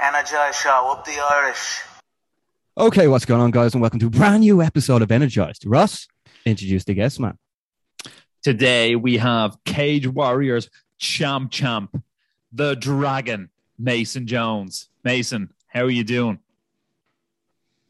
Energize Show, up the Irish. Okay, what's going on, guys, and welcome to a brand new episode of Energized. Russ, introduce the guest, man. Today we have Cage Warriors champ champ, the Dragon, Mason Jones. Mason, how are you doing?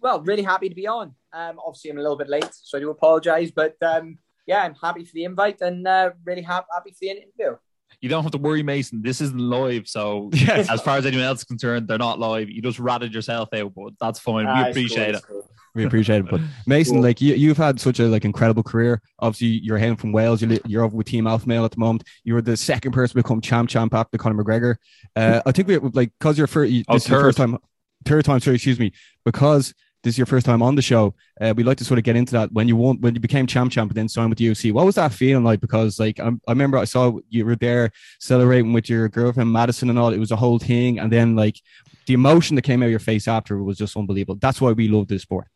Well, really happy to be on. Um, obviously, I'm a little bit late, so I do apologise. But um, yeah, I'm happy for the invite and uh, really ha- happy for the interview. You don't have to worry, Mason. This isn't live, so Yes. as far as anyone else is concerned, they're not live. You just ratted yourself out, but that's fine. Ah, we appreciate cool, it. cool. We appreciate it. But Mason, Cool. like you, you've had such a like incredible career. Obviously, you're hailing from Wales. You're, you're over with Team Alpha Male at the moment. You were the second person to become champ champ after Conor McGregor. Uh, I think we like because you're first. This Oh, is your first third. time, third time. Sorry, excuse me. Because this is your first time on the show. Uh, we'd like to sort of get into that when you won, when you became champ champ and then signed with the UFC. What was that feeling like? Because like I'm, I remember I saw you were there celebrating with your girlfriend Madison and all. It was a whole thing, and then like the emotion that came out of your face after was just unbelievable. That's why we love this sport.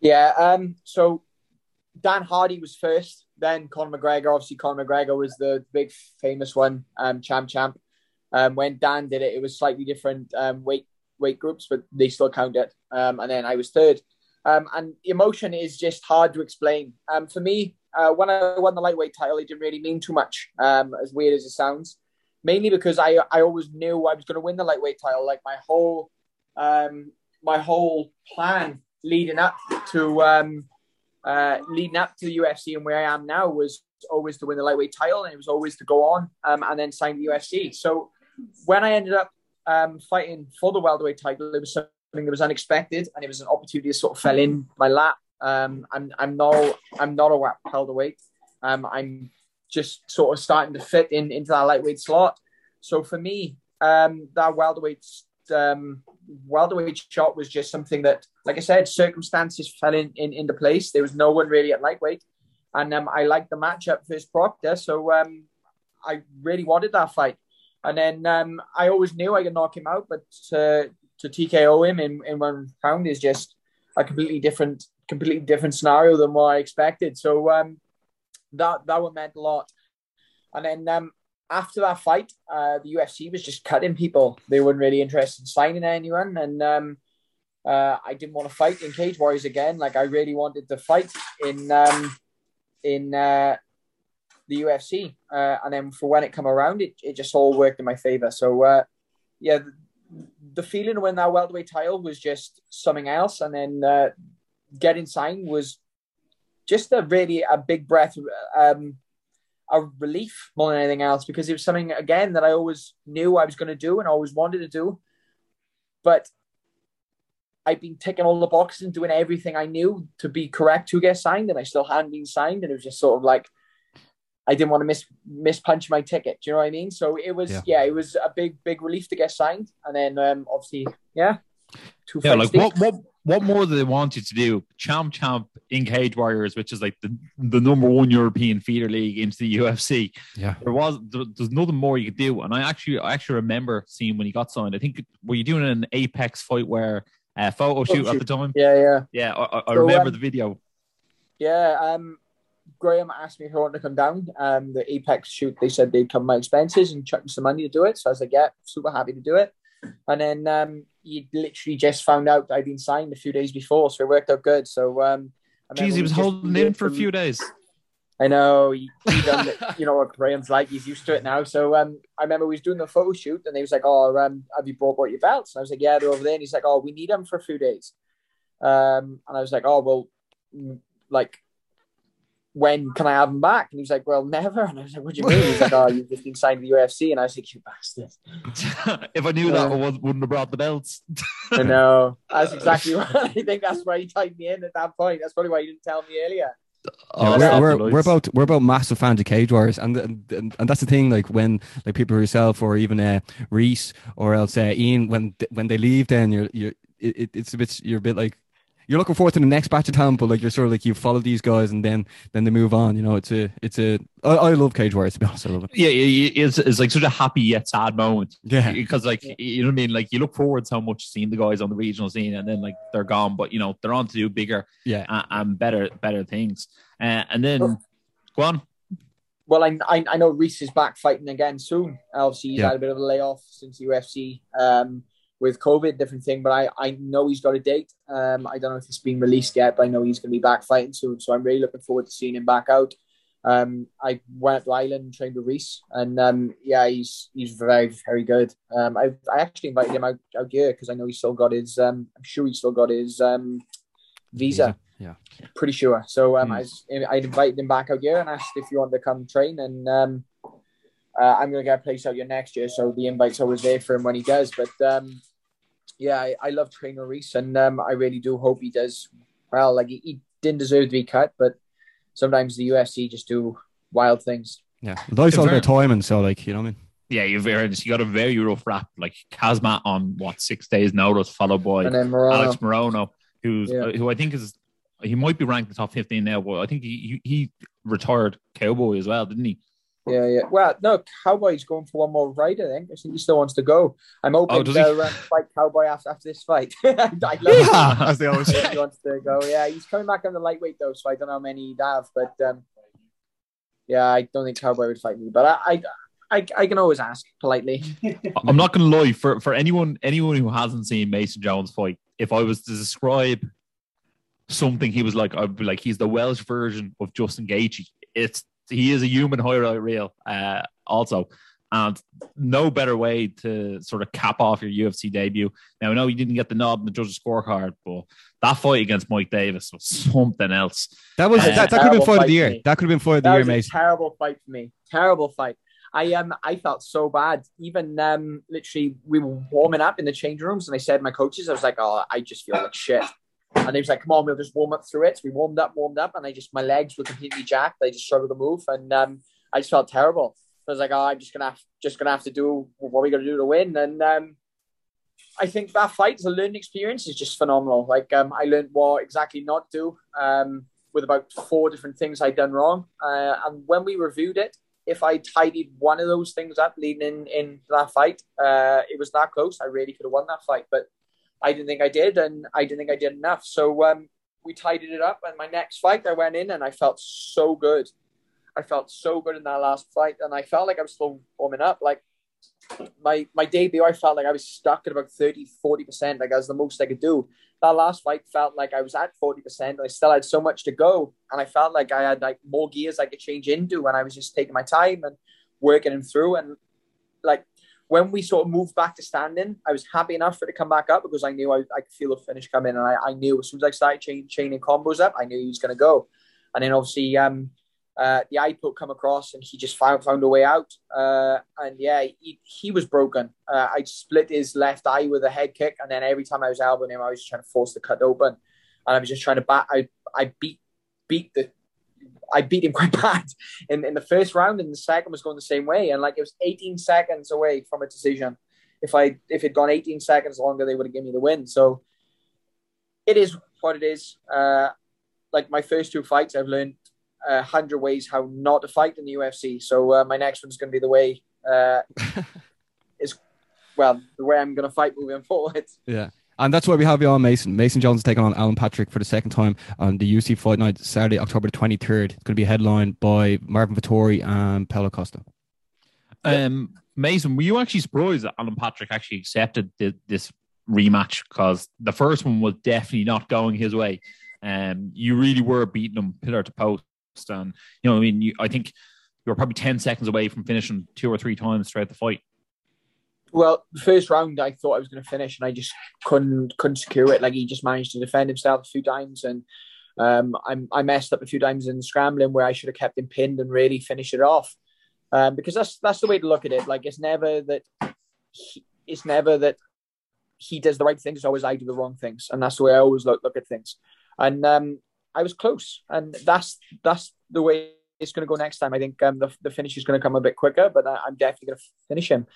Yeah. Um. So Dan Hardy was first, then Conor McGregor. Obviously, Conor McGregor was the big famous one. Um, champ champ. Um, when Dan did it, it was slightly different um, weight weight groups, but they still counted. Um, and then I was third. Um, and emotion is just hard to explain. Um, for me, uh, when I won the lightweight title, it didn't really mean too much. Um, as weird as it sounds, mainly because I I always knew I was going to win the lightweight title. Like my whole um, my whole plan leading up to um, uh, leading up to the UFC and where I am now was always to win the lightweight title, and it was always to go on um, and then sign the UFC. So when I ended up um, fighting for the welterweight title, it was something that was unexpected, and it was an opportunity that sort of fell in my lap. Um, I'm I'm not I'm not a welterweight. Um, I'm just sort of starting to fit in into that lightweight slot. So for me, um, that welterweight um, welterweight shot was just something that, like I said, circumstances fell in, in into place. There was no one really at lightweight, and um, I liked the matchup versus Proctor, so um, I really wanted that fight. And then um, I always knew I could knock him out, but to, to TKO him in, in one round is just a completely different, completely different scenario than what I expected. So um, that that one meant a lot. And then um, after that fight, uh, the UFC was just cutting people. They weren't really interested in signing anyone, and um, uh, I didn't want to fight in Cage Warriors again. Like I really wanted to fight in um, in uh, the UFC, uh, and then for when it come around, it, it just all worked in my favor. So uh, yeah, the, the feeling when that welterweight title was just something else, and then uh, getting signed was just a really a big breath. Um, a relief more than anything else because it was something again that I always knew I was going to do and always wanted to do, but I've been ticking all the boxes and doing everything I knew to be correct to get signed, and I still hadn't been signed, and it was just sort of like I didn't want to miss miss punch my ticket. Do you know what I mean? So it was Yeah. yeah, it was a big big relief to get signed, and then um, obviously yeah, two Yeah, like what what what more do they want you to do? Champ champ in Cage Warriors, which is like the, the number one European feeder league into the UFC. Yeah. There was there, there's nothing more you could do. And I actually I actually remember seeing when he got signed. I think were you doing an Apex fight where uh, photo shoot at the time? Yeah, yeah. Yeah, I, I- I So, remember um, the video. Yeah, um, Graham asked me if I wanted to come down. Um, the Apex shoot, they said they'd cover my expenses and chuck me some money to do it. So I was like, yeah, super happy to do it. And then um, you literally just found out I'd been signed a few days before, so it worked out good. So um, Jeez, he was holding in for a few days. I know. He, he done it. you know what Graham's like. He's used to it now. So um, I remember we was doing the photo shoot, and he was like, "Oh, um, have you brought, brought your belts?" And I was like, "Yeah, they're over there." And he's like, "Oh, we need them for a few days." Um, and I was like, "Oh, well, mm, like." When can I have him back? And he was like, "Well, never." And I was like, "What do you mean?" He's like, "Oh, you've just been signed to the UFC." And I was like, "You bastard!" if I knew that, I wouldn't have brought the belts. I know. That's exactly what I think. That's why he tied me in at that point. That's probably why you didn't tell me earlier. Oh, we're, we're, we're about we're about massive fans of Cage Warriors, and and, and and that's the thing. Like when like people yourself or even uh, Rhys or else uh, Ian when when they leave, then you're you're it, it- it's a bit you're a bit like you're looking forward to the next batch of talent, but like you're sort of like you follow these guys and then then they move on. You know, it's a it's a I, I love Cage Warriors to be honest. I love it. yeah, yeah, yeah, it's, it's like such a happy yet sad moment. Yeah, because like you know what I mean like you look forward so much seeing the guys on the regional scene and then like they're gone but you know they're on to do bigger yeah. and, and better better things uh, and then Oh. go on Well, I, I I know Rhys is back fighting again soon. Obviously, he's Yeah. had a bit of a layoff since the UFC. Um, with COVID, different thing. But I, I know he's got a date. Um, I don't know if it's been released yet, but I know he's going to be back fighting soon. So I'm really looking forward to seeing him back out. Um, I went up to Ireland and trained with Rhys, and um, yeah, he's he's very very good. Um, I I actually invited him out, out here because I know he's still got his. Um, I'm sure he's still got his um, visa. Yeah. pretty sure. So um, Hmm. I I invited him back out here and asked if you want to come train, and um, uh, I'm gonna get a place out here next year. So the invite's always there for him when he does. But um, yeah, I, I love Trainer Rhys, and um, I really do hope he does well. Like he, he didn't deserve to be cut, but sometimes the UFC just do wild things. Yeah. Life's all Fair. about timing, so like, you know what I mean? Yeah, you've heard you got a very rough rap. Like Khamzat on what six days notice, followed by And then Morono, Alex Morono, who's Yeah. uh, who I think is he might be ranked the top fifteen now, but I think he he, he retired cowboy as well, didn't he? Yeah, yeah. Well, no, Cowboy's going for one more ride. I think. I think he still wants to go. I'm hoping Oh, does he? they'll um, fight Cowboy after, after this fight. I love him. as they always say. he wants to go. Yeah, he's coming back on the lightweight though, so I don't know how many he'd have. But um, yeah, I don't think Cowboy would fight me. But I, I, I, I can always ask politely. I'm not gonna lie for for anyone anyone who hasn't seen Mason Jones fight. If I was to describe something he was like, I'd be like he's the Welsh version of Justin Gaethje. It's he is a human highlight reel, uh, also, and no better way to sort of cap off your UFC debut. Now I know you didn't get the nod in the judges' scorecard, but that fight against Mike Davis was something else. That was Uh, that, that could have been terrible fight of the year. That could have been fight of the That year, was a Mason. terrible fight for me. Terrible fight. I um I felt so bad. Even um literally we were warming up in the change rooms and I said to my coaches, I was like, Oh, I just feel like shit. And he was like, Come on, we'll just warm up through it. So we warmed up, warmed up, and I just my legs were completely jacked. I just struggled to move and um I just felt terrible. So I was like, Oh, I'm just gonna have just gonna have to do what we gotta do to win. And um I think that fight a learning experience is just phenomenal. Like um I learned what exactly not to do. Um with about four different things I'd done wrong. Uh, and when we reviewed it, if I tidied one of those things up leading in, in that fight, uh, it was that close. I really could have won that fight, but I didn't think I did, and I didn't think I did enough. So um, we tidied it up, and my next fight, I went in and I felt so good. I felt so good in that last fight, and I felt like I was still warming up. Like my my debut, I felt like I was stuck at about 30, 40%. Like that was the most I could do. That last fight felt like I was at 40%. I still had so much to go. And I felt like I had like more gears I could change into. And I was just taking my time and working them through. And like when we sort of moved back to standing, I was happy enough for it to come back up because I knew I, I could feel the finish come in. And I, I knew as soon as I started chain, chaining combos up, I knew he was going to go. And then obviously, um, uh, the eye poke come across and he just found found a way out. Uh, and yeah, he, he was broken. Uh, I split his left eye with a head kick, and then every time I was elbowing him, I was trying to force the cut open, and I was just trying to bat. I I beat beat the. I beat him quite bad in, in the first round, and the second was going the same way, and like it was 18 seconds away from a decision. If I if it'd gone 18 seconds longer, they would have given me the win. So it is what it is. Uh, like my first two fights, I've learned a hundred ways how not to fight in the UFC. So uh, my next one's going to be the way uh, is well the way I'm going to fight moving forward. Yeah. And that's why we have you on, Mason. Mason Jones is taking on Alan Patrick for the second time on the UFC Fight Night, Saturday, October the 23rd. It's going to be headlined by Marvin Vettori and Paulo Costa. Um, Mason, were you actually surprised that Alan Patrick actually accepted thi- this rematch? Because the first one was definitely not going his way. Um, you really were beating him pillar to post, and you know, I mean, you, I think you were probably ten seconds away from finishing two or three times throughout the fight. Well, the first round I thought I was going to finish, and I just couldn't couldn't secure it. Like he just managed to defend himself a few times, and um, I, I messed up a few times in scrambling where I should have kept him pinned and really finish it off. Um, because that's that's the way to look at it. Like it's never that he, it's never that he does the right things. It's always I do the wrong things, and that's the way I always look look at things. And um, I was close, and that's that's the way it's going to go next time. I think um, the the finish is going to come a bit quicker, but I, I'm definitely going to finish him.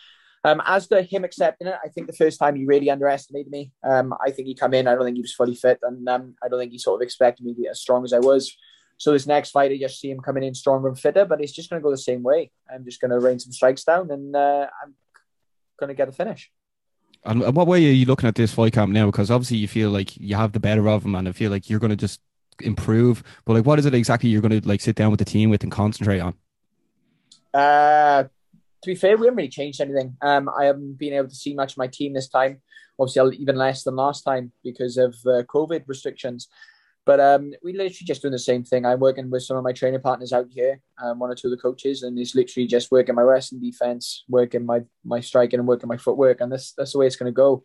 Um, as to him accepting it, I think the first time he really underestimated me. Um, I think he come in. I don't think he was fully fit, and um, I don't think he sort of expected me to be as strong as I was. So this next fight, I just see him coming in stronger and fitter, but he's just going to go the same way. I'm just going to rain some strikes down, and uh, I'm going to get a finish. And and what way are you looking at this fight camp now? Because obviously you feel like you have the better of him, and I feel like you're going to just improve. But like, what is it exactly you're going to like sit down with the team with and concentrate on? Uh, to be fair, we haven't really changed anything. Um, I haven't been able to see much of my team this time. Obviously, even less than last time because of uh, COVID restrictions. But um, we literally just doing the same thing. I'm working with some of my training partners out here, um, one or two of the coaches, and it's literally just working my wrestling defense, working my my striking, and working my footwork, and that's that's the way it's going to go.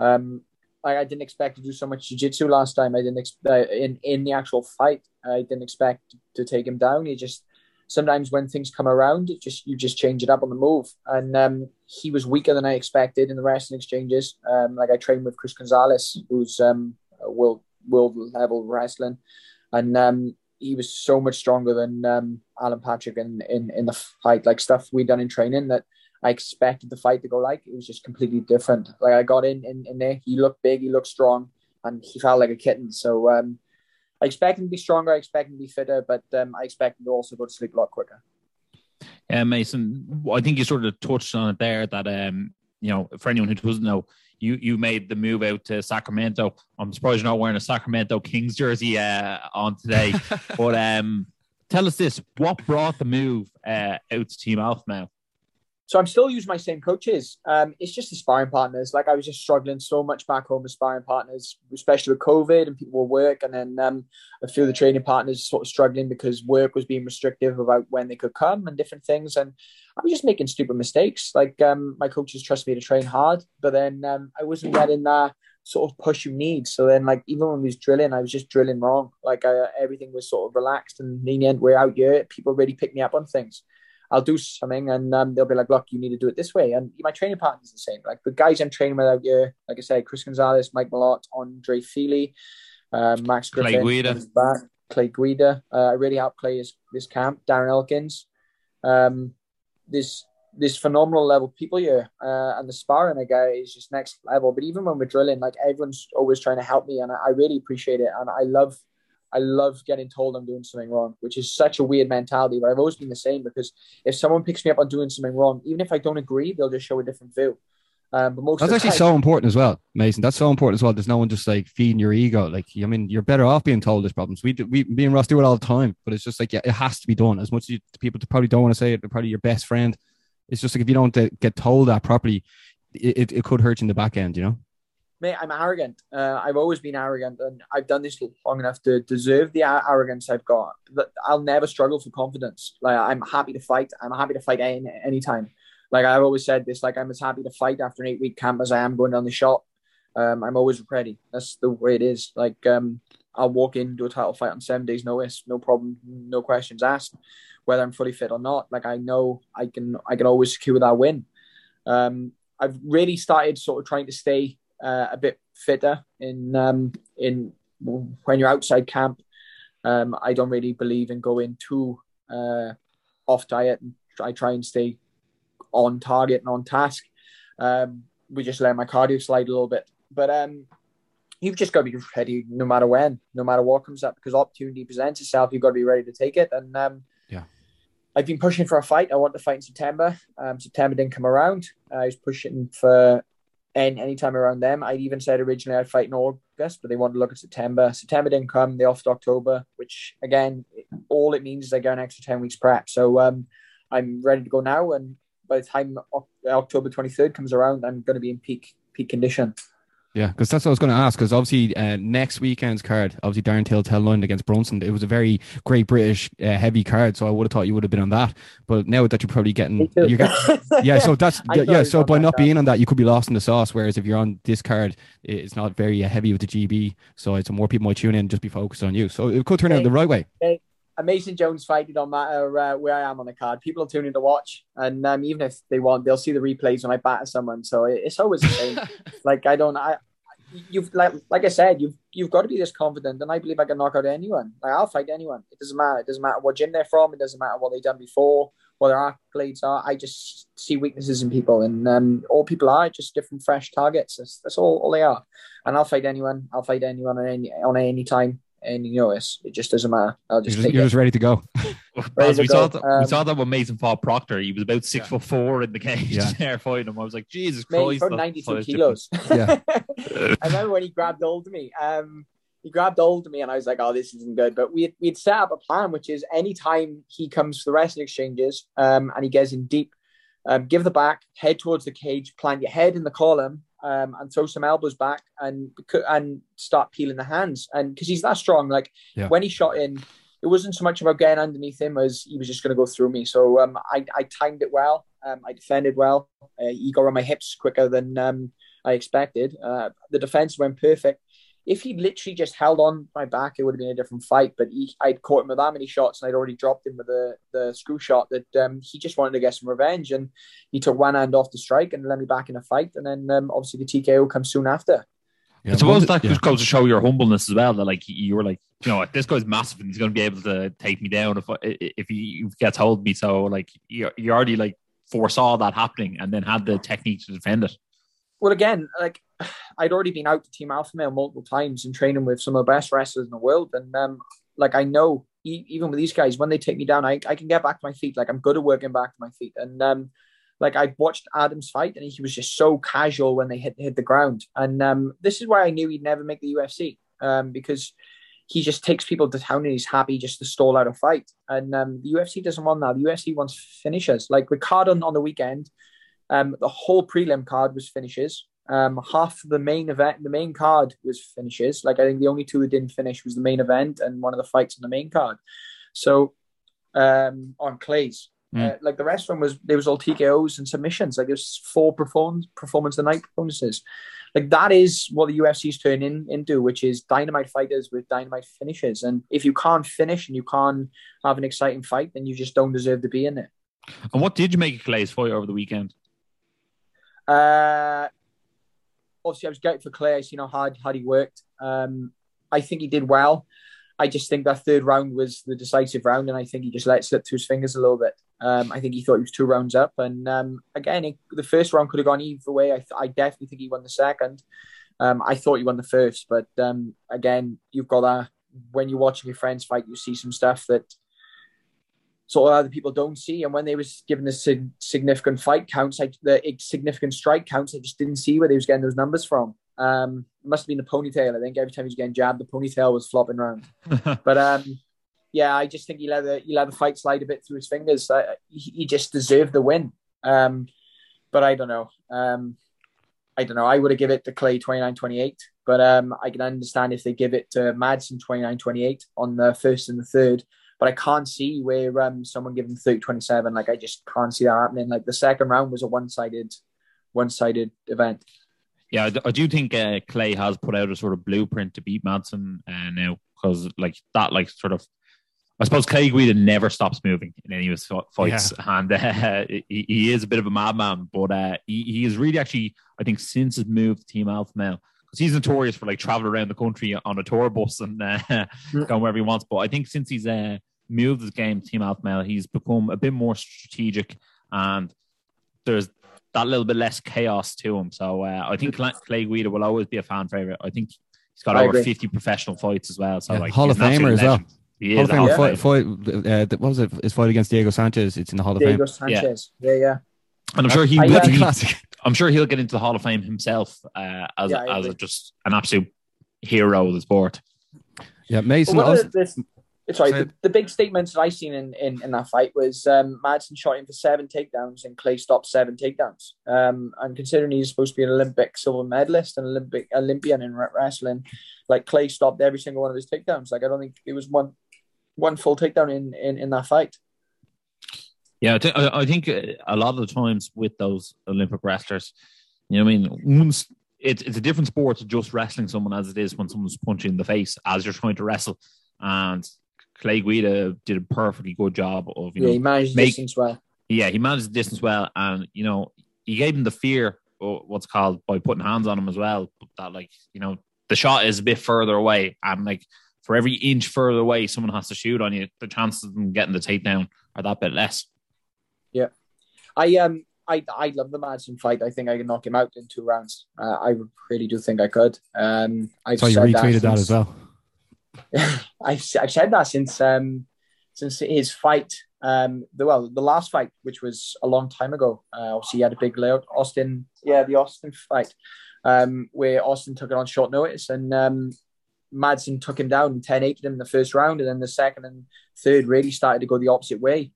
Um, I, I, didn't expect to do so much jiu-jitsu last time. I didn't expect uh, in in the actual fight. I didn't expect to take him down. He just sometimes when things come around, it just you just change it up on the move. And um, he was weaker than I expected in the wrestling exchanges. Um, like I trained with Chris Gonzalez, who's um, world world level wrestling, and um, he was so much stronger than um, Alan Patrick in, in in the fight. Like stuff we done in training that I expected the fight to go like. It was just completely different. Like I got in in, in there, he looked big, he looked strong, and he felt like a kitten. So um, I expect him to be stronger. I expect him to be fitter, but um, I expect him to also go to sleep a lot quicker. Yeah, Mason. I think you sort of touched on it there. That um, you know, for anyone who doesn't know, you you made the move out to Sacramento. I'm surprised you're not wearing a Sacramento Kings jersey uh, on today. but um, tell us this: what brought the move uh, out to Team Alpha now? So I'm still using my same coaches. Um, it's just the sparring partners. Like I was just struggling so much back home with sparring partners, especially with COVID and people were work. And then um, a few of the training partners sort of struggling because work was being restrictive about when they could come and different things. And I was just making stupid mistakes. Like um, my coaches trust me to train hard, but then um, I wasn't getting that sort of push you need. So then, like even when we was drilling, I was just drilling wrong. Like I, everything was sort of relaxed and lenient. We're out here, people really pick me up on things. I'll do something and um, they'll be like, look, you need to do it this way. And my training partner's the same. Like the guys I'm training with out here, like I said, Chris Gonzalez, Mike Malott, Andre Fili, uh, Max Griffin, Clay Guida. Back, Clay Guida. Uh, I really helped play this, this camp. Darren Elkins. Um, this this phenomenal level people here, uh, and the sparring I guy is just next level. But even when we're drilling, like everyone's always trying to help me, and I, I really appreciate it. And I love I love getting told I'm doing something wrong, which is such a weird mentality. But I've always been the same because if someone picks me up on doing something wrong, even if I don't agree, they'll just show a different view. Um, but most that's actually time, so important as well, Mason. That's so important as well. There's no one just like feeding your ego. Like, I mean, you're better off being told there's problems. We, we, me and Ross do it all the time, but it's just like, yeah, it has to be done. As much as you, people probably don't want to say it, they're probably your best friend. It's just like if you don't get told that properly, it, it, it could hurt you in the back end, you know? Mate, I'm arrogant. Uh, I've always been arrogant, and I've done this long enough to deserve the arrogance I've got. I'll never struggle for confidence. Like I'm happy to fight. I'm happy to fight any anytime. Like I've always said this. Like I'm as happy to fight after an eight week camp as I am going down the shot. Um, I'm always ready. That's the way it is. Like um, I'll walk into a title fight on seven days notice, no problem, no questions asked, whether I'm fully fit or not. Like I know I can I can always secure that win. Um, I've really started sort of trying to stay uh, a bit fitter in um, in when you're outside camp. Um, I don't really believe in going too uh, off diet. I try and stay on target and on task. Um, we just let my cardio slide a little bit, but um, you've just got to be ready no matter when, no matter what comes up, because opportunity presents itself. You've got to be ready to take it. And um, yeah, I've been pushing for a fight. I want to fight in September. Um, September didn't come around. I was pushing for and anytime around them. I'd even said originally I'd fight in August, but they wanted to look at September. September didn't come. They offered October, which again, all it means is I get an extra 10 weeks prep. So um, I'm ready to go now. And by the time October 23rd comes around, I'm going to be in peak peak condition. Yeah, because that's what I was going to ask. Because obviously, uh, next weekend's card, obviously Darren Till Tell against Brunson, it was a very great British uh, heavy card. So I would have thought you would have been on that. But now that you're probably getting, you're getting yeah. So that's yeah. So by not being on that, you could be lost in the sauce. Whereas if you're on this card, it's not very uh, heavy with the GB. So it's more people might tune in and just be focused on you. So it could turn hey, out the right way. Hey. A Mason Jones fight, it don't matter uh, where I am on the card. People are tuning to watch, and um, even if they want, they'll see the replays when I batter someone. So it's always the same. like I don't, I, you've like like I said, you've you've got to be this confident, and I believe I can knock out anyone. Like I'll fight anyone. It doesn't matter. It doesn't matter what gym they're from. It doesn't matter what they've done before, what their accolades are. I just see weaknesses in people, and um, all people are just different, fresh targets. That's, that's all, all they are. And I'll fight anyone. I'll fight anyone on any on any time and you know it's, it just doesn't matter. I'll just you're, you're just ready to go. ready to we go. saw that um, we saw that when Mason fought Proctor. He was about six yeah. foot four in the cage yeah. there fighting him. I was like, Jesus Mate, Christ, ninety two kilos. yeah, I remember when he grabbed hold of me. Um, he grabbed hold of me and I was like, oh, this isn't good. But we we'd set up a plan, which is anytime he comes to the wrestling exchanges um, and he gets in deep Um, give the back, head towards the cage, plant your head in the column, um, and throw some elbows back and and start peeling the hands. And because he's that strong, like Yeah. when he shot in, it wasn't so much about getting underneath him as he was just going to go through me. So um, I, I timed it well. Um, I defended well. Uh, he got on my hips quicker than um, I expected. Uh, the defense went perfect. If he literally just held on my back, it would have been a different fight. But he, I'd caught him with that many shots, and I'd already dropped him with the, the screw shot that um, he just wanted to get some revenge. And he took one hand off the strike and let me back in a fight. And then um, obviously the TKO comes soon after. Yeah, I suppose that yeah. just goes to show your humbleness as well. That like you were like, you know, this guy's massive and he's going to be able to take me down if I, if he gets hold of me. So like you, you already like foresaw that happening and then had the technique to defend it. Well, again, like I'd already been out to Team Alpha Male multiple times and training with some of the best wrestlers in the world, and um, like I know e- even with these guys, when they take me down, I, I can get back to my feet. Like I'm good at working back to my feet, and um, like I watched Adams fight, and he was just so casual when they hit hit the ground, and um, this is why I knew he'd never make the UFC, um, because he just takes people to town and he's happy just to stall out a fight, and um, the UFC doesn't want that. The UFC wants finishers. Like with card on, on the weekend, um, the whole prelim card was finishes. Um, half the main event, the main card was finishes. Like I think the only two that didn't finish was the main event and one of the fights on the main card. So um, on clays, Mm. uh, like the rest of them was there was all TKOs and submissions. Like there's four performance performance of the night performances. Like that is what the UFC's turning into, which is dynamite fighters with dynamite finishes. And if you can't finish and you can't have an exciting fight, then you just don't deserve to be in it. And what did you make of Clay's for you over the weekend? Uh, obviously, I was great for Clay. Seen how hard, hard he worked. Um, I think he did well. I just think that third round was the decisive round, and I think he just let it slip through his fingers a little bit. Um, I think he thought he was two rounds up, and um, again, it, the first round could have gone either way. I, th- I definitely think he won the second. Um, I thought he won the first, but um, again, you've got that when you're watching your friends fight, you see some stuff that sort of other people don't see. And when they was given the sig- significant fight counts, like the significant strike counts, I just didn't see where they was getting those numbers from. Um, it must have been the ponytail. I think every time he was getting jabbed, the ponytail was flopping around. But um, yeah, I just think he let the he let the fight slide a bit through his fingers. I, he, he just deserved the win. Um, but I don't know. Um, I don't know. I would have given it to Clay 29-28, but um, I can understand if they give it to Madsen 29-28 on the first and the third. But I can't see where um, someone giving 30-27. Like I just can't see that happening. Like the second round was a one-sided, one-sided event. Yeah, I d- I do think uh, Clay has put out a sort of blueprint to beat Madsen uh, now because like that, like sort of. I suppose Clay Guida never stops moving in any of his fi- fights, and uh, he, he is a bit of a madman. But uh, he, he is really actually, I think, since his move to Team Alpha Male, because he's notorious for like traveling around the country on a tour bus and uh, going wherever he wants. But I think since he's uh, moved his game to Team Alpha Male, he's become a bit more strategic, and there's that little bit less chaos to him. So uh, I think Cla- Clay Guida will always be a fan favorite. I think he's got I over agree. 50 professional fights as well. So Yeah, like Hall of an absolute Famer as well. He Hall is of Famer Hall fight, of Fame. fight, uh, what was it? His fight against Diego Sanchez. It's in the Hall of Fame. Diego Sanchez. Yeah, yeah. And I'm sure he, I- will- classic. I'm sure he'll get into the Hall of Fame himself uh, as Yeah, as agree. just an absolute hero of the sport. Yeah, But Mason. one also- of the, sorry, the, the big statements that I seen in, in, in that fight was um, Madsen shot him for seven takedowns and Clay stopped seven takedowns. Um, and considering he's supposed to be an Olympic silver medalist and Olympic Olympian in wrestling, like Clay stopped every single one of his takedowns. Like I don't think it was one one full takedown in in, in that fight. Yeah, I, thi- I think uh, a lot of the times with those Olympic wrestlers, you know, what I mean, once it's it's a different sport to just wrestling someone as it is when someone's punching in the face as you're trying to wrestle. And Clay Guida did a perfectly good job of you Yeah, know he managed the make- distance well. yeah, he managed the distance well, and you know, he gave him the fear, or what's called by putting hands on him as well. That like, you know, the shot is a bit further away, and like for every inch further away, someone has to shoot on you. The chances of them getting the takedown are that bit less. I um I I love the Madsen fight. I think I can knock him out in two rounds. Uh, I really do think I could. Um, I've so you retweeted that since- as well. I've, I've said that since um, since his fight. Um, the well, the last fight, which was a long time ago. Uh, obviously, he had a big layout. Austin, yeah, the Austin fight, um, where Austin took it on short notice, and um, Madsen took him down and 10 8 him in the first round, and then the second and third really started to go the opposite way.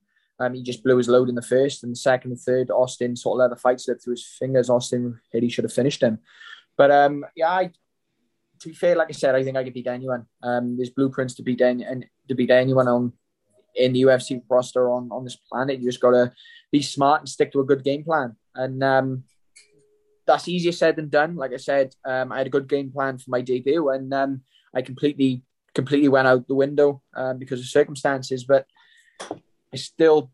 He just blew his load in the first, and the second and third, Austin sort of let the fight slip through his fingers. Austin really should have finished him. But um, yeah, I, to be fair, like I said, I think I could beat anyone. Um, there's blueprints to beat any, and to beat anyone on in the UFC roster on on this planet. You just got to be smart and stick to a good game plan. And um, that's easier said than done. Like I said, um, I had a good game plan for my debut, and um, I completely completely went out the window um, because of circumstances. But I still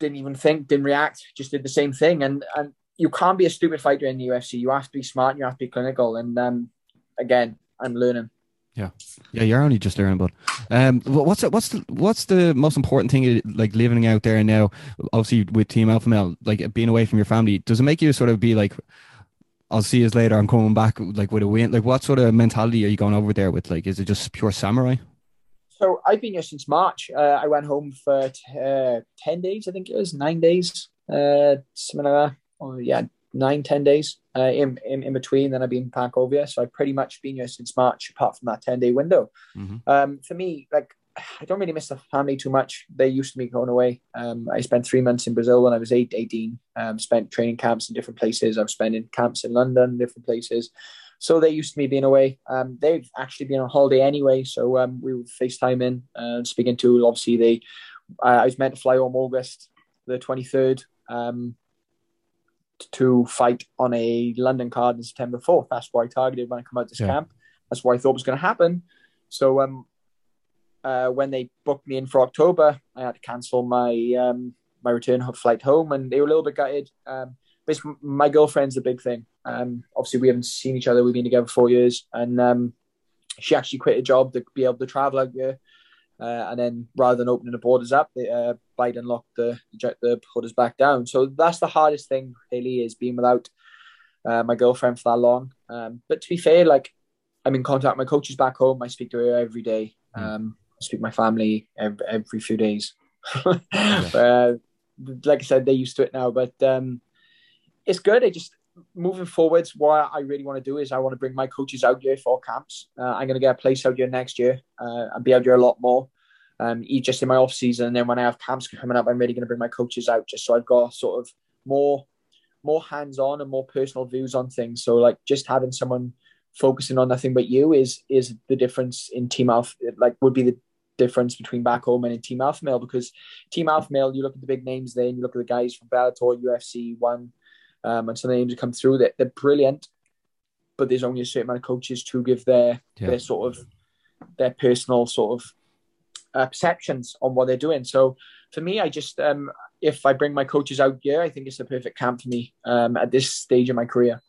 didn't even think, didn't react, just did the same thing. And and you can't be a stupid fighter in the UFC. You have to be smart. You have to be clinical. And um, again, I'm learning. Yeah, yeah, you're only just learning, but um, what's the, what's the what's the most important thing like living out there now? Obviously, with Team Alpha Male, like being away from your family, does it make you sort of be like, I'll see you later. I'm coming back like with a win. Like, what sort of mentality are you going over there with? Like, is it just pure samurai? So I've been here since March. Uh, I went home for t- uh, ten days, I think it was nine days, uh, something like that. Oh yeah, nine ten days uh, in, in, in between. Then I've been back over here, so I've pretty much been here since March, apart from that ten day window. Mm-hmm. Um, for me, like I don't really miss the family too much. They used to be going away. Um, I spent three months in Brazil when I was eight, 18. Um, spent training camps in different places. I've spent in camps in London, different places. So they used to me being away. Um, they've actually been on holiday anyway. So um, we were FaceTime in, uh, speaking to obviously they. Uh, I was meant to fly home August the 23rd. Um, to fight on a London card on September 4th. That's what I targeted when I come out this Yeah. camp. That's what I thought was going to happen. So um, uh, when they booked me in for October, I had to cancel my um, my return flight home, and they were a little bit gutted. Um, but my girlfriend's the big thing. Um, obviously, we haven't seen each other. We've been together four years, and um, she actually quit a job to be able to travel out here. Uh, and then rather than opening the borders up, they, uh, Biden locked the the borders back down. So that's the hardest thing really is being without uh, my girlfriend for that long. Um, but to be fair, like I'm in contact with my coaches back home. I speak to her every day. Um, I speak to my family every, every few days. uh, like I said, they're used to it now, but um, it's good. I just moving forwards. What I really want to do is I want to bring my coaches out here for camps. Uh, I'm going to get a place out here next year uh, and be out here a lot more. Um, just in my off season, and then when I have camps coming up, I'm really going to bring my coaches out just so I've got sort of more more hands on and more personal views on things. So like just having someone focusing on nothing but you is is the difference in team alpha. Like would be the difference between back home and in team alpha male because team alpha male you look at the big names there and you look at the guys from Bellator, UFC, one, um, and some of the names that come through that they're brilliant, but there's only a certain amount of coaches to give their Yeah. their sort of their personal sort of uh, perceptions on what they're doing. So for me, I just um, if I bring my coaches out here, I think it's the perfect camp for me um, at this stage of my career.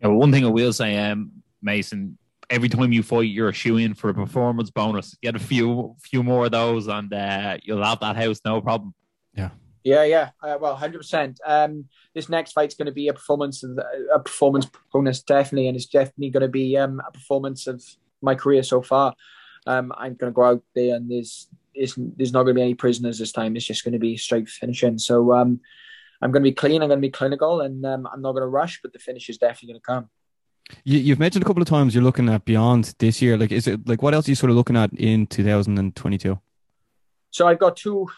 Yeah, well, one thing I will say, um, Mason, every time you fight, you're a shoe in for a performance bonus. Get a few few more of those, and uh, you'll have that house, no problem. Yeah, yeah. Yeah. Uh, well, hundred percent. Um, this next fight's going to be a performance, of a performance bonus, definitely, and it's definitely going to be um, a performance of my career so far. Um, I'm going to go out there, and there's there's, there's not going to be any prisoners this time. It's just going to be straight finishing. So um, I'm going to be clean. I'm going to be clinical, and um, I'm not going to rush. But the finish is definitely going to come. You, you've mentioned a couple of times you're looking at beyond this year. Like, is it like what else are you sort of looking at in 2022? So I've got two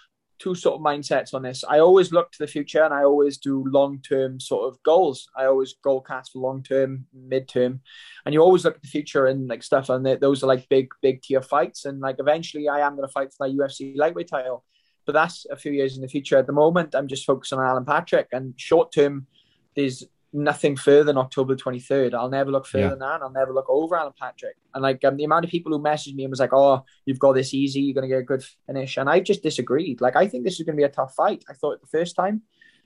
two sort of mindsets on this. I always look to the future and I always do long term sort of goals. I always goal cast for long term, mid term, and you always look at the future and like stuff. And those are like big, big tier fights. And like eventually, I am going to fight for that UFC lightweight title, but that's a few years in the future. At the moment, I'm just focused on Alan Patrick. And short term, there's nothing further than October 23rd. I'll never look further Yeah. than that. I'll never look over Alan Patrick. And like um, the amount of people who messaged me and was like, "Oh, you've got this easy. You're going to get a good finish," and I just disagreed. Like I think this is going to be a tough fight. I thought the first time,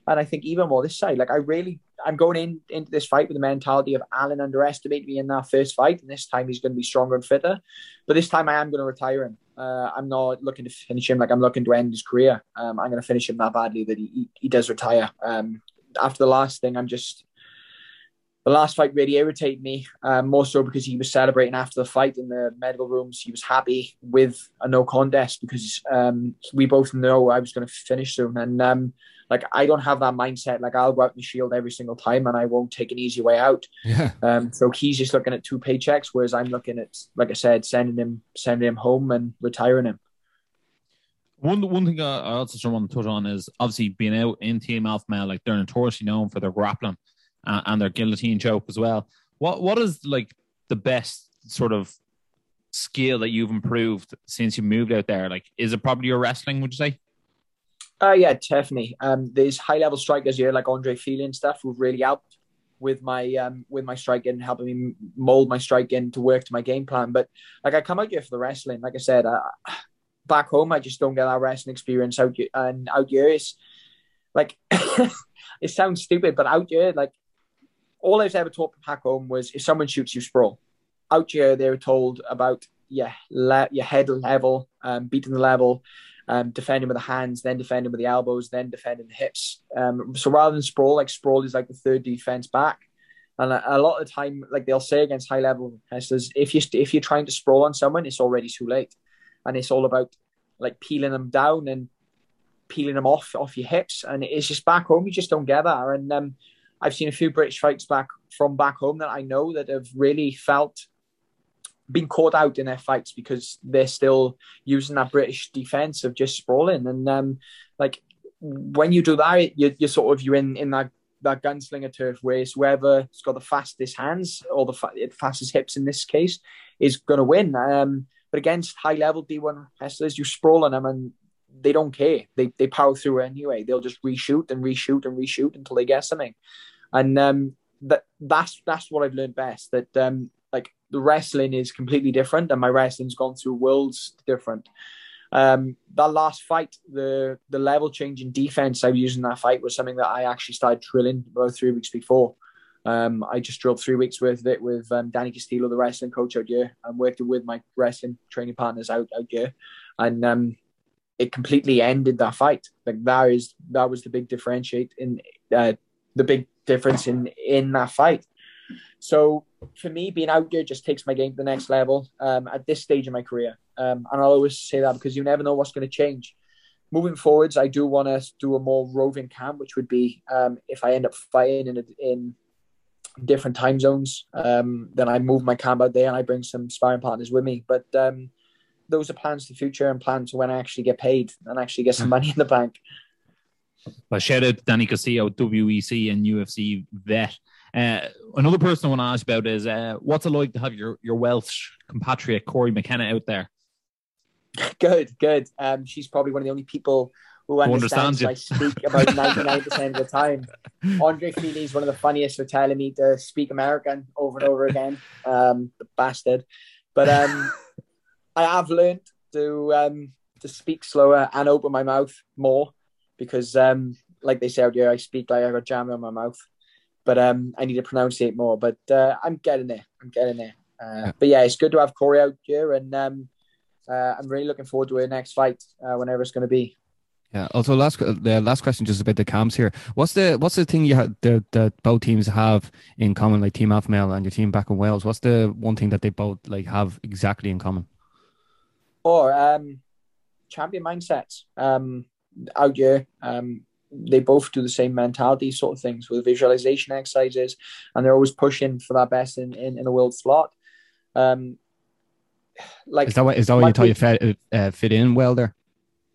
and I think even more this side. Like I really, I'm going in into this fight with the mentality of Alan underestimated me in that first fight, and this time he's going to be stronger and fitter. But this time I am going to retire him. Uh, I'm not looking to finish him like I'm looking to end his career. Um, I'm going to finish him that badly that he, he, he does retire. Um, after the last thing, I'm just the last fight really irritated me um, more so because he was celebrating after the fight in the medical rooms. He was happy with a no contest because um, we both know I was going to finish soon. And um, like I don't have that mindset. Like I'll go out in the shield every single time, and I won't take an easy way out. Yeah. Um, so he's just looking at two paychecks, whereas I'm looking at, like I said, sending him sending him home and retiring him. One one thing I I also want to touch on is obviously being out in Team Alpha Male, like they're notoriously known for their grappling uh, and their guillotine choke as well. What what is like the best sort of skill that you've improved since you moved out there? Like, is it probably your wrestling? Would you say? Uh, yeah, definitely. Um, there's high level strikers here like Andre Fili and stuff who've really helped with my um with my striking, helping me mold my striking to work to my game plan. But like I come out here for the wrestling. Like I said, back home I just don't get that wrestling experience out here, and out here is like it sounds stupid, but out here like all I was ever taught back home was if someone shoots you sprawl. Out here they were told about yeah le- your head level, um, beating the level, um, defending with the hands, then defending with the elbows, then defending the hips. Um, so rather than sprawl, like sprawl is like the third defense back. And a, a lot of the time, like they'll say against high level wrestlers, if you if you're trying to sprawl on someone, it's already too late, and it's all about like peeling them down and peeling them off off your hips. And it's just back home, you just don't get that. And um, I've seen a few British fights back from back home that I know that have really felt been caught out in their fights because they're still using that British defense of just sprawling. And um, like when you do that, you, you're sort of you're in in that that gunslinger turf race. Whoever's got the fastest hands or the fa- fastest hips in this case is going to win. Um, but against high level D1 wrestlers, you sprawl on them and they don't care. They they power through anyway. They'll just reshoot and reshoot and reshoot until they get something. And um, that that's that's what I've learned best. That um, like the wrestling is completely different, and my wrestling's gone through worlds different. Um, that last fight, the the level change in defense I used in that fight was something that I actually started drilling about three weeks before. Um, I just drilled three weeks worth of it with um, Danny Castillo, the wrestling coach out here, and worked with my wrestling training partners out out here, and um, it completely ended that fight. Like that is that was the big differentiate in uh, the big difference in in that fight. So for me, being out there just takes my game to the next level um, at this stage of my career. Um, and I'll always say that because you never know what's going to change. Moving forwards, I do want to do a more roving camp, which would be um, if I end up fighting in a, in different time zones, um, then I move my camp out there and I bring some sparring partners with me. But um, those are plans for the future and plans for when I actually get paid and actually get some money in the bank. Well, shout out to Danny Castillo, WEC and UFC vet. Uh, another person I want to ask about is uh, what's it like to have your, your Welsh compatriot Cory McKenna out there? Good, good. Um, she's probably one of the only people who understands I speak about 99% of the time. Andre Fili is one of the funniest for telling me to speak American over and over again. Um, the bastard. But um, I have learned to um, to speak slower and open my mouth more because, um, like they say out here, I speak like I got jam in my mouth. But um, I need to pronunciate more. But uh, I'm getting there. I'm getting there. Uh, but yeah, it's good to have Cory out here, and um, uh, I'm really looking forward to her next fight, uh, whenever it's going to be. Yeah. Also, last the last question just about the camps here. What's the what's the thing you had the that both teams have in common, like Team Alpha Male and your team back in Wales? What's the one thing that they both like have exactly in common? Or um, champion mindsets um, out here. Um, they both do the same mentality sort of things with visualization exercises, and they're always pushing for that best in, in, in a world slot. Um, like Is that what is that what you thought you fit uh, fit in well there?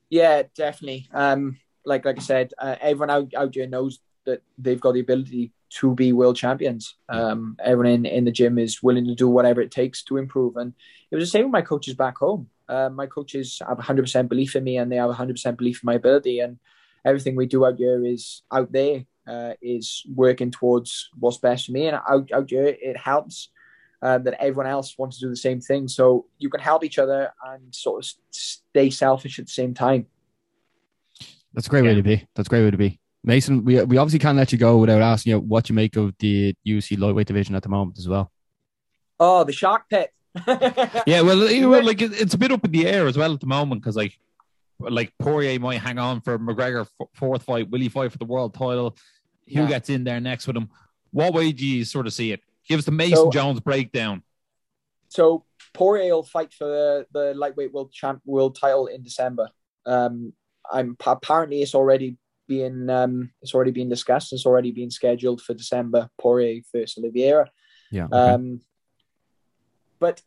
Yeah, definitely. Um, like like I said, uh, everyone out, out here knows that they've got the ability to be world champions. Um, everyone in, in the gym is willing to do whatever it takes to improve. And it was the same with my coaches back home. Uh, my coaches have 100% belief in me and they have 100% belief in my ability. And everything we do out here is out there uh, is working towards what's best for me. And out, out here, it helps uh, that everyone else wants to do the same thing. So you can help each other and sort of stay selfish at the same time. That's a great way to be. That's a great way to be. Mason, we we obviously can't let you go without asking you what you make of the UFC lightweight division at the moment as well. Oh, the shark pit. Yeah, well, you know, like it's a bit up in the air as well at the moment because like like Poirier might hang on for McGregor f- fourth fight. Will he fight for the world title? Who Yeah. gets in there next with him? What way do you sort of see it? Give us the Mason So- Jones breakdown. So Poirier will fight for the, the lightweight world champ world title in December. Um, I'm apparently it's already being um, it's already being discussed. It's already been scheduled for December. Poirier versus Oliveira. Yeah. okay. Um, but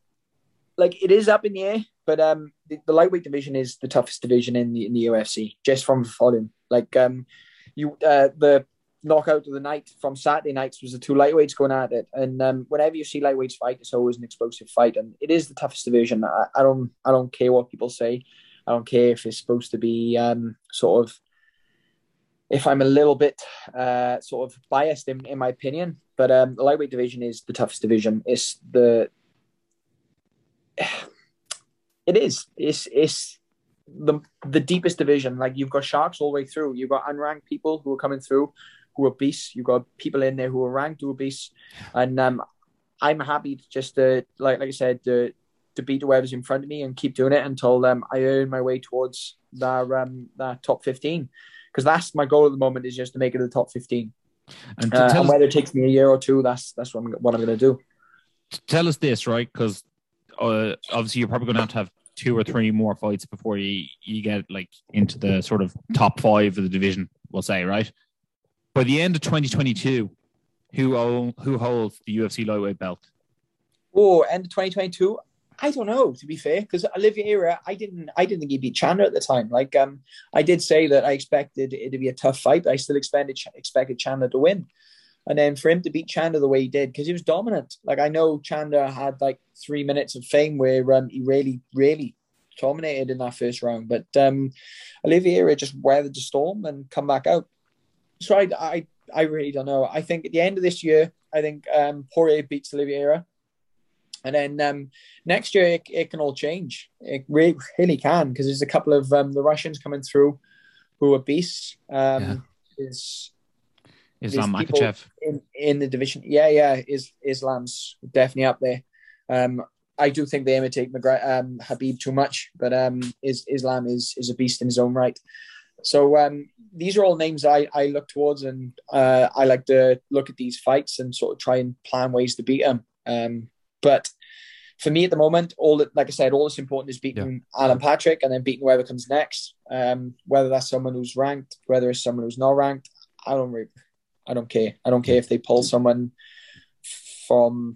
like it is up in the air, but um, the, the lightweight division is the toughest division in the in the UFC, just from volume. Like um, you uh, the knockout of the night from Saturday nights was the two lightweights going at it, and um, whenever you see lightweights fight, it's always an explosive fight, and it is the toughest division. I, I don't I don't care what people say. I don't care if it's supposed to be um, sort of if I'm a little bit uh, sort of biased in, in my opinion, but um, the lightweight division is the toughest division. It's the it is. It's it's the the deepest division. Like you've got sharks all the way through. You've got unranked people who are coming through who are beasts. You've got people in there who are ranked who are beasts. And um, I'm happy to just to like like I said to to beat whoever's in front of me and keep doing it until um, I earn my way towards that um that top fifteen. Because that's my goal at the moment is just to make it to the top fifteen. And, Uh, tell and us- whether it takes me a year or two, that's that's what I'm what I'm going to do. tell us this, right? Because uh, obviously you're probably going to have to have two or three more fights before you you get like into the sort of top five of the division. We'll say, right? By the end of 2022, who own, who holds the UFC lightweight belt? Oh, end of 2022. I don't know, to be fair, because Oliveira, I didn't, I didn't think he'd beat Chandler at the time. Like, um, I did say that I expected it to be a tough fight, but I still expected expected Chandler to win. And then for him to beat Chandler the way he did, because he was dominant. Like I know Chandler had like three minutes of fame where um, he really, really dominated in that first round, but um, Oliveira just weathered the storm and come back out. So I, I, I really don't know. I think at the end of this year, I think um, Poirier beats Oliveira. And then um, next year it, it can all change. It really, really can because there's a couple of um, the Russians coming through who are beasts. Um, Yeah. Is Islam people- Makhachev. in in the division? Yeah, yeah. Is Islam's definitely up there. Um, I do think they imitate McGregor, um, Khabib too much, but um, is Islam is is a beast in his own right. So um, these are all names I, I look towards, and uh, I like to look at these fights and sort of try and plan ways to beat them. Um, but for me at the moment, all that, like I said, all that's important is beating Alan Patrick and then beating whoever comes next. Um, whether that's someone who's ranked, whether it's someone who's not ranked, I don't really, I don't care. I don't care if they pull someone from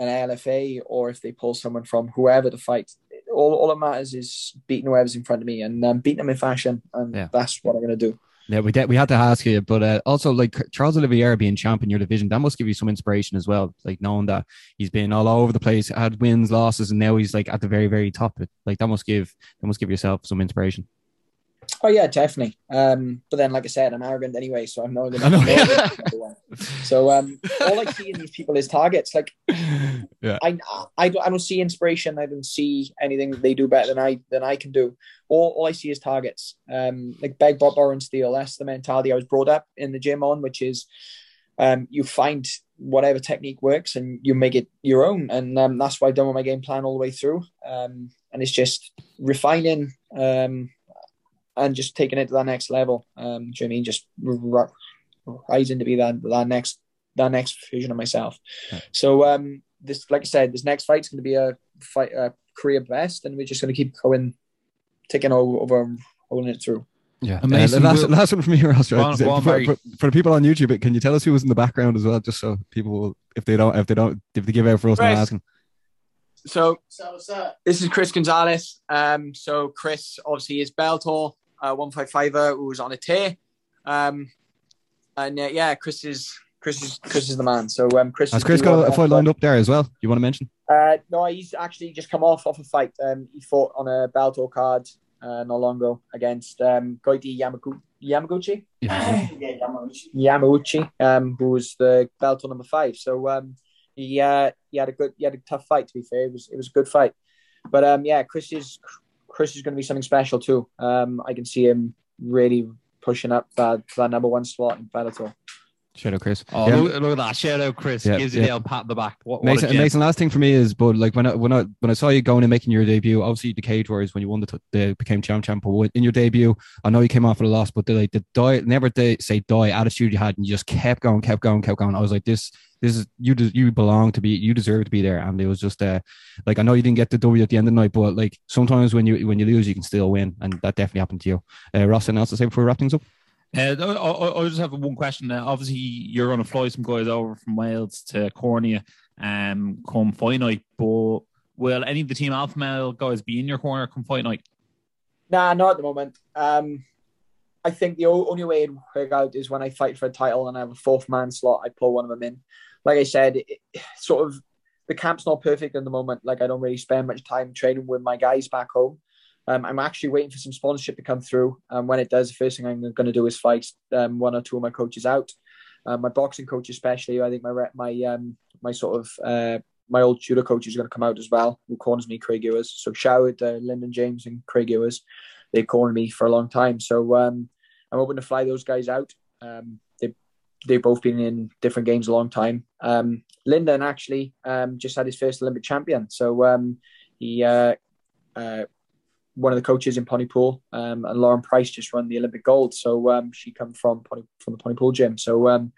an LFA or if they pull someone from whoever to fight. All, all that matters is beating whoever's in front of me and um, beating them in fashion, and Yeah. that's what I'm going to do. Yeah, we did, we had to ask you, but uh, also like Charles Oliveira being champ in your division, that must give you some inspiration as well. Like knowing that he's been all over the place, had wins, losses, and now he's like at the very, very top. Like that must give that must give yourself some inspiration. Oh yeah, definitely. Um, but then, like I said, I'm arrogant anyway, so I'm not going to. so um, all I see in these people is targets. Like Yeah. I, I, don't, I don't see inspiration. I don't see anything they do better than I than I can do. All, all I see is targets. Um, like beg, bot, borrow, and steal. That's the mentality I was brought up in the gym on, which is um, you find whatever technique works and you make it your own. And um, that's why I've done with my game plan all the way through. Um, and it's just refining um, and just taking it to that next level. Um, do you know what I mean? Just r- rising to be that that next that next version of myself. Yeah. So um, this, like I said, this next fight's going to be a fight, a career best, and we're just going to keep going, taking over, over and rolling it through. Yeah, Amazing. Uh, last, Will- last one from you, Ross. Right? go on, for, Barry. for, for the people on YouTube, can you tell us who was in the background as well, just so people will, if they don't, if they don't, if they give out for us Right. not asking. So, this is Chris Gonzalez. Um, so Chris obviously is Bellator, uh, one five fiver who was on a tear. Um, and uh, yeah, Chris is Chris is Chris is the man. So um, Chris Has Chris got a, a fight lined up there as well? You want to mention? Uh, no, he's actually just come off off a fight. Um, he fought on a Bellator card uh, not long ago against um, Goiti Yamagu- Yamaguchi. Yeah. Yamauchi, um, who was the Bellator number five. So um, he uh, he had a good, he had a tough fight. To be fair, it was it was a good fight. But um, yeah, Chris is Chris is going to be something special too. Um, I can see him really pushing up that, that number one slot in Bellator. Shout out, Chris. Oh, Yeah. look, look at that! Shout out, Chris. Yeah, Gives you yeah. the old pat on the back. What, what Mason, a. Mason, last thing for me is, but like when I when I when I saw you going and making your debut, obviously the Cage Warriors when you won the, t- the became champ champ, but in your debut, I know you came off with a loss, but the like the die never the say die attitude you had, and you just kept going, kept going, kept going. I was like, this this is you you belong to be you deserve to be there, and it was just uh like I know you didn't get the W at the end of the night, but like sometimes when you when you lose, you can still win, and that definitely happened to you. Uh, Ross, anything else to say before we wrap things up? Uh, I, I, just have one question. Uh, obviously, you're going to fly some guys over from Wales to Cornea um, come fight night, but will any of the Team Alpha Male guys be in your corner come fight night? Nah, not at the moment. Um, I think the only way it work out is when I fight for a title and I have a fourth man slot, I pull one of them in. Like I said, it, sort of the camp's not perfect at the moment. Like I don't really spend much time training with my guys back home. Um, I'm actually waiting for some sponsorship to come through. And when it does, the first thing I'm going to do is fight um, one or two of my coaches out. Um, my boxing coach, especially, I think my my um, my sort of uh, my old judo coach is going to come out as well, who corners me, Craig Ewers. So shout out uh, Lyndon James and Craig Ewers. They've cornered me for a long time. So um, I'm hoping to fly those guys out. They they've both been in different games a long time. Lyndon actually just had his first Olympic champion. So he uh, uh, one of the coaches in Pontypool, um, and Lauren Price just won the Olympic gold. So um, she come from Pony, from the Pontypool gym. So um,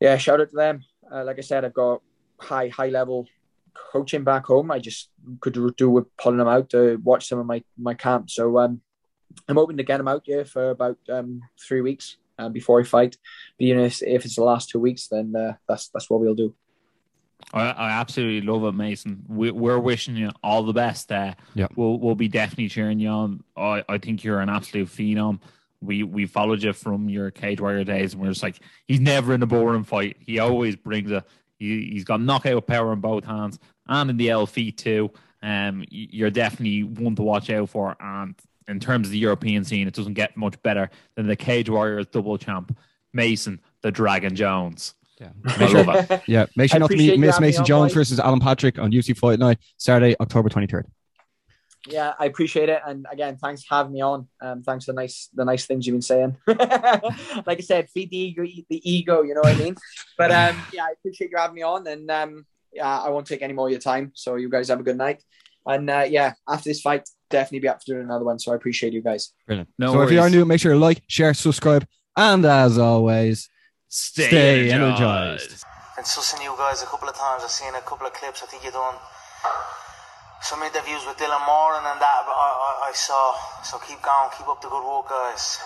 yeah, shout out to them. Uh, like I said, I've got high high level coaching back home. I just could do with pulling them out to watch some of my my camp. So um, I'm hoping to get them out here for about um, three weeks um, before I fight. But you know, if, if it's the last two weeks, then uh, that's that's what we'll do. I, I absolutely love it, Mason. We, are wishing you all the best. Uh, yeah, we'll we'll be definitely cheering you on. I, I think you're an absolute phenom. We we followed you from your cage warrior days, and we're just like, he's never in a boring fight. He always brings a. He, he's got knockout power in both hands and in the L feet too. Um, you're definitely one to watch out for. And in terms of the European scene, it doesn't get much better than the Cage Warriors double champ, Mason the Dragon Jones. Yeah, make sure, yeah. Make sure not to meet miss Mason Jones versus Alan Patrick on UFC Fight Night, Saturday, October twenty third. Yeah, I appreciate it, and again, thanks for having me on. Um, thanks for the nice, the nice things you've been saying. like I said, feed the ego, the ego. You know what I mean? But um, yeah, I appreciate you having me on, and um, yeah, I won't take any more of your time. So you guys have a good night, and uh, yeah, after this fight, definitely be up for doing another one. So I appreciate you guys. Brilliant. No so worries. if you are new, make sure to like, share, subscribe, and as always. Stay, Stay energized. energized. And sussing you guys a couple of times. I've seen a couple of clips. I think you done some interviews with Dylan Moran and that. But I, I, I saw. So keep going. Keep up the good work, guys.